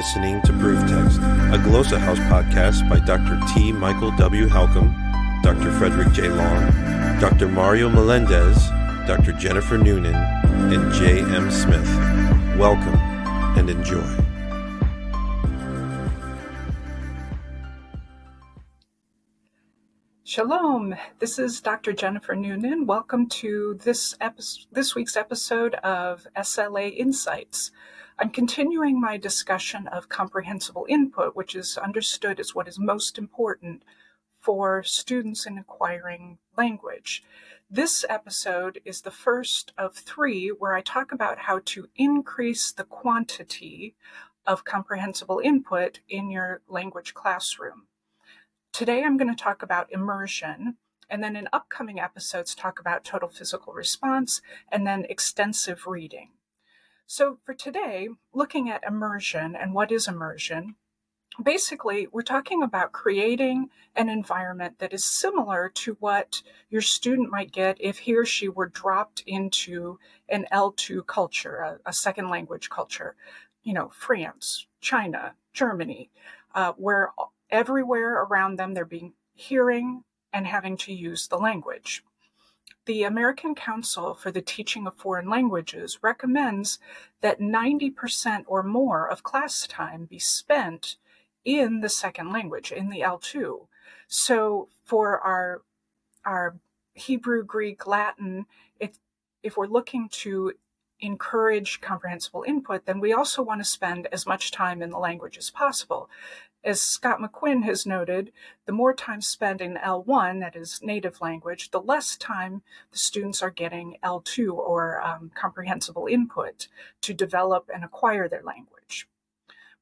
listening to Proof Text, a Glossa House podcast by Dr. T. Michael W. Halcomb, Dr. Frederick J. Long, Dr. Mario Melendez, Dr. Jennifer Noonan, and J. M. Smith. Welcome and enjoy. Shalom. This is Dr. Jennifer Noonan. Welcome to this episode, this week's episode of SLA Insights. I'm continuing my discussion of comprehensible input, which is understood as what is most important for students in acquiring language. This episode is the first of three where I talk about how to increase the quantity of comprehensible input in your language classroom. Today I'm going to talk about immersion, and then in upcoming episodes, talk about total physical response and then extensive reading. So, for today, looking at immersion and what is immersion, basically, we're talking about creating an environment that is similar to what your student might get if he or she were dropped into an L2 culture, a, a second language culture, you know, France, China, Germany, uh, where everywhere around them they're being hearing and having to use the language the American Council for the Teaching of Foreign Languages recommends that 90% or more of class time be spent in the second language, in the L2. So for our, our Hebrew, Greek, Latin, if, if we're looking to encourage comprehensible input, then we also want to spend as much time in the language as possible. As Scott McQuinn has noted, the more time spent in L1, that is native language, the less time the students are getting L2 or um, comprehensible input to develop and acquire their language.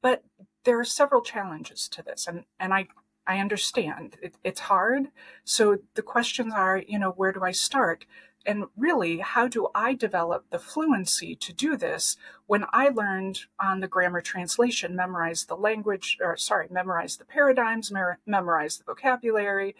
But there are several challenges to this, and, and I, I understand it, it's hard. So the questions are, you know, where do I start? And really, how do I develop the fluency to do this when I learned on the grammar translation, memorize the language, or sorry, memorize the paradigms, mer- memorize the vocabulary?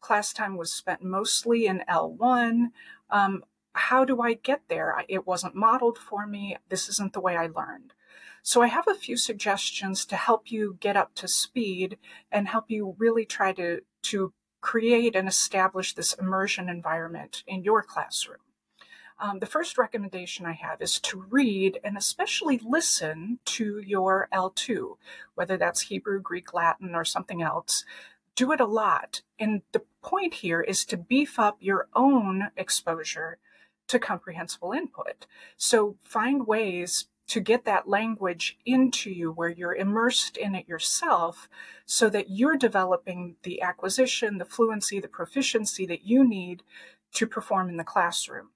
Class time was spent mostly in L1. Um, how do I get there? It wasn't modeled for me. This isn't the way I learned. So I have a few suggestions to help you get up to speed and help you really try to, to create and establish this immersion environment in your classroom. Um, the first recommendation I have is to read and especially listen to your L2, whether that's Hebrew, Greek, Latin, or something else. Do it a lot. And the point here is to beef up your own exposure to comprehensible input. So find ways to get that language into you where you're immersed in it yourself so that you're developing the acquisition, the fluency, the proficiency that you need to perform in the classroom.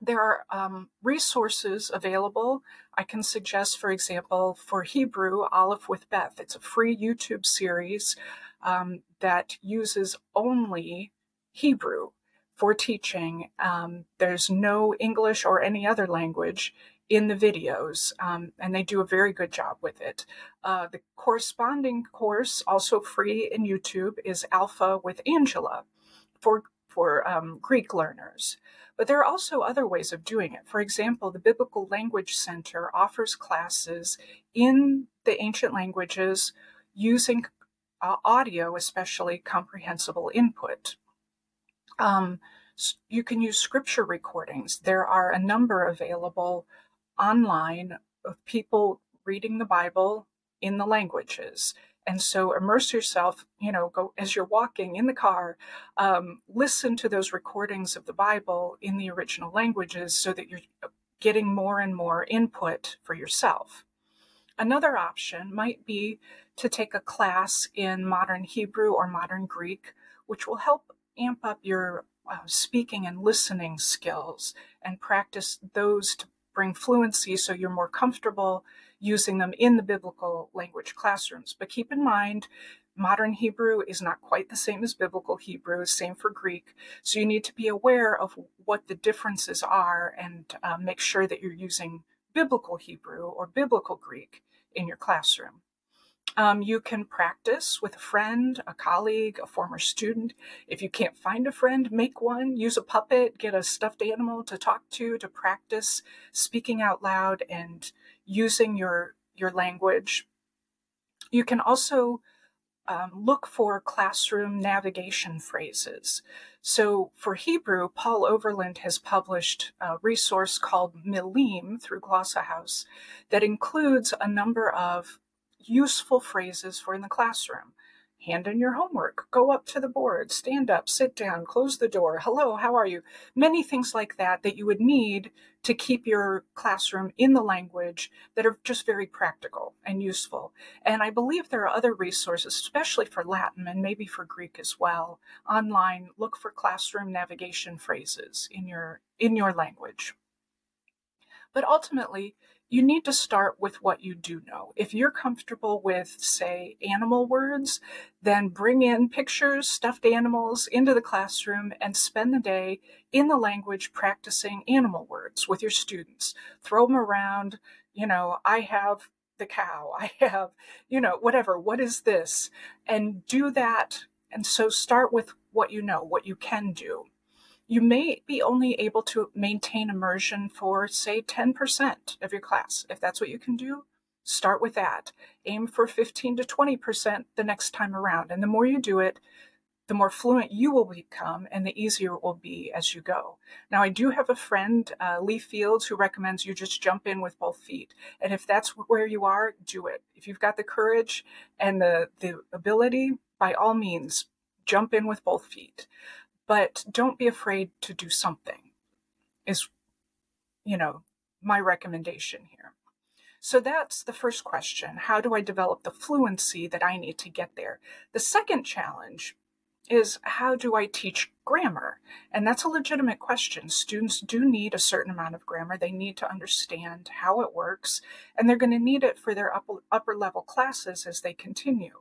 There are um, resources available. I can suggest, for example, for Hebrew, Aleph with Beth. It's a free YouTube series um, that uses only Hebrew for teaching. Um, there's no English or any other language in the videos, um, and they do a very good job with it. Uh, the corresponding course, also free in YouTube, is Alpha with Angela for for um, Greek learners. But there are also other ways of doing it. For example, the Biblical Language Center offers classes in the ancient languages using uh, audio, especially comprehensible input. Um, you can use scripture recordings. There are a number available online of people reading the Bible in the languages. And so immerse yourself, you know, go as you're walking in the car, um, listen to those recordings of the Bible in the original languages so that you're getting more and more input for yourself. Another option might be to take a class in modern Hebrew or modern Greek, which will help amp up your uh, speaking and listening skills and practice those to bring fluency so you're more comfortable using them in the biblical language classrooms. But keep in mind, modern Hebrew is not quite the same as biblical Hebrew, same for Greek. So you need to be aware of what the differences are and uh, make sure that you're using biblical Hebrew or biblical Greek in your classroom. Um, you can practice with a friend, a colleague, a former student. If you can't find a friend, make one. Use a puppet, get a stuffed animal to talk to, to practice speaking out loud and using your your language. You can also um, look for classroom navigation phrases. So for Hebrew, Paul Overland has published a resource called Milim through Glossa House that includes a number of useful phrases for in the classroom hand in your homework, go up to the board, stand up, sit down, close the door, hello, how are you? Many things like that that you would need to keep your classroom in the language that are just very practical and useful. And I believe there are other resources, especially for Latin and maybe for Greek as well, online. Look for classroom navigation phrases in your in your language. But ultimately, you need to start with what you do know. If you're comfortable with, say, animal words, then bring in pictures, stuffed animals into the classroom and spend the day in the language practicing animal words with your students. Throw them around. You know, I have the cow. I have, you know, whatever. What is this? And do that. And so start with what you know, what you can do you may be only able to maintain immersion for, say, 10% of your class. If that's what you can do, start with that. Aim for 15 to 20% the next time around. And the more you do it, the more fluent you will become and the easier it will be as you go. Now, I do have a friend, uh, Lee Fields, who recommends you just jump in with both feet. And if that's where you are, do it. If you've got the courage and the, the ability, by all means, jump in with both feet but don't be afraid to do something is you know my recommendation here. So that's the first question. How do i develop the fluency that i need to get there? The second challenge is how do i teach grammar? And that's a legitimate question. Students do need a certain amount of grammar. They need to understand how it works and they're going to need it for their upper, upper level classes as they continue.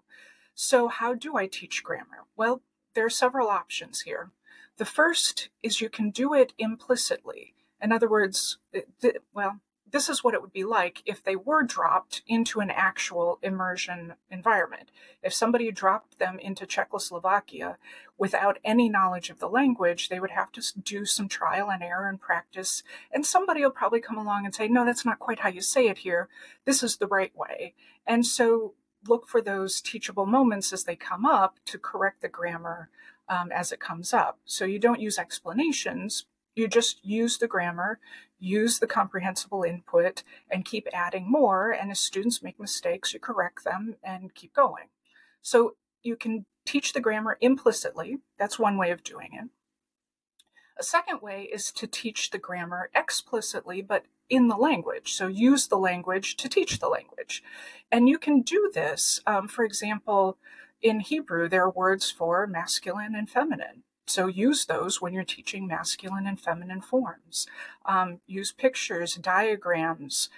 So how do i teach grammar? Well there are several options here. The first is you can do it implicitly. In other words, th- well, this is what it would be like if they were dropped into an actual immersion environment. If somebody dropped them into Czechoslovakia without any knowledge of the language, they would have to do some trial and error and practice. And somebody will probably come along and say, no, that's not quite how you say it here. This is the right way. And so look for those teachable moments as they come up to correct the grammar um, as it comes up. So you don't use explanations, you just use the grammar, use the comprehensible input, and keep adding more. And as students make mistakes, you correct them and keep going. So you can teach the grammar implicitly. That's one way of doing it. A second way is to teach the grammar explicitly, but in the language. So use the language to teach the language. And you can do this, um, for example, in Hebrew, there are words for masculine and feminine. So use those when you're teaching masculine and feminine forms. Um, use pictures, diagrams,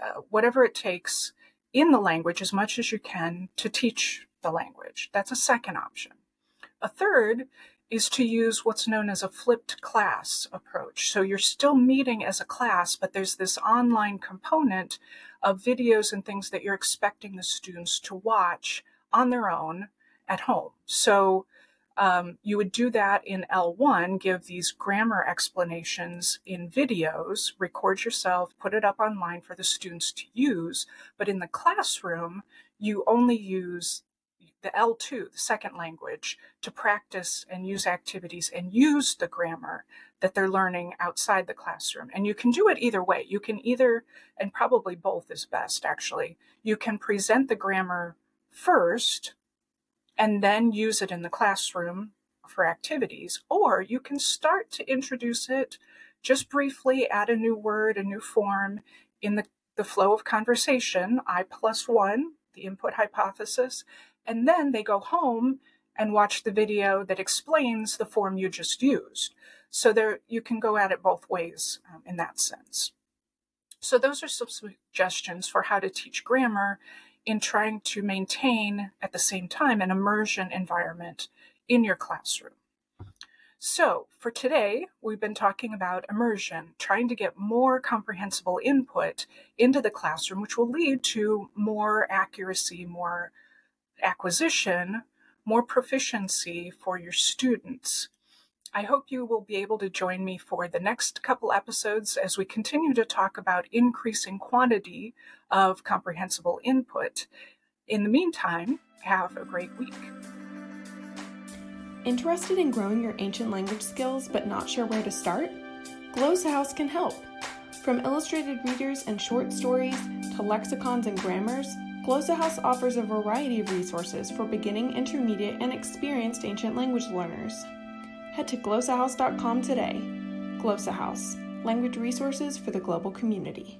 uh, whatever it takes in the language as much as you can to teach the language. That's a second option. A third is to use what's known as a flipped class approach. So you're still meeting as a class, but there's this online component of videos and things that you're expecting the students to watch on their own at home. So um, you would do that in L1, give these grammar explanations in videos, record yourself, put it up online for the students to use. But in the classroom, you only use the L2, the second language, to practice and use activities and use the grammar that they're learning outside the classroom. And you can do it either way. You can either, and probably both is best actually, you can present the grammar first and then use it in the classroom for activities, or you can start to introduce it just briefly, add a new word, a new form in the, the flow of conversation, I plus one, the input hypothesis, and then they go home and watch the video that explains the form you just used. So there, you can go at it both ways um, in that sense. So those are some suggestions for how to teach grammar in trying to maintain at the same time an immersion environment in your classroom. So, for today, we've been talking about immersion, trying to get more comprehensible input into the classroom, which will lead to more accuracy, more acquisition, more proficiency for your students. I hope you will be able to join me for the next couple episodes as we continue to talk about increasing quantity of comprehensible input. In the meantime, have a great week. Interested in growing your ancient language skills but not sure where to start? Glossa House can help. From illustrated readers and short stories to lexicons and grammars, Glossa House offers a variety of resources for beginning, intermediate, and experienced ancient language learners. Head to glossahouse.com today. Glossa House, language resources for the global community.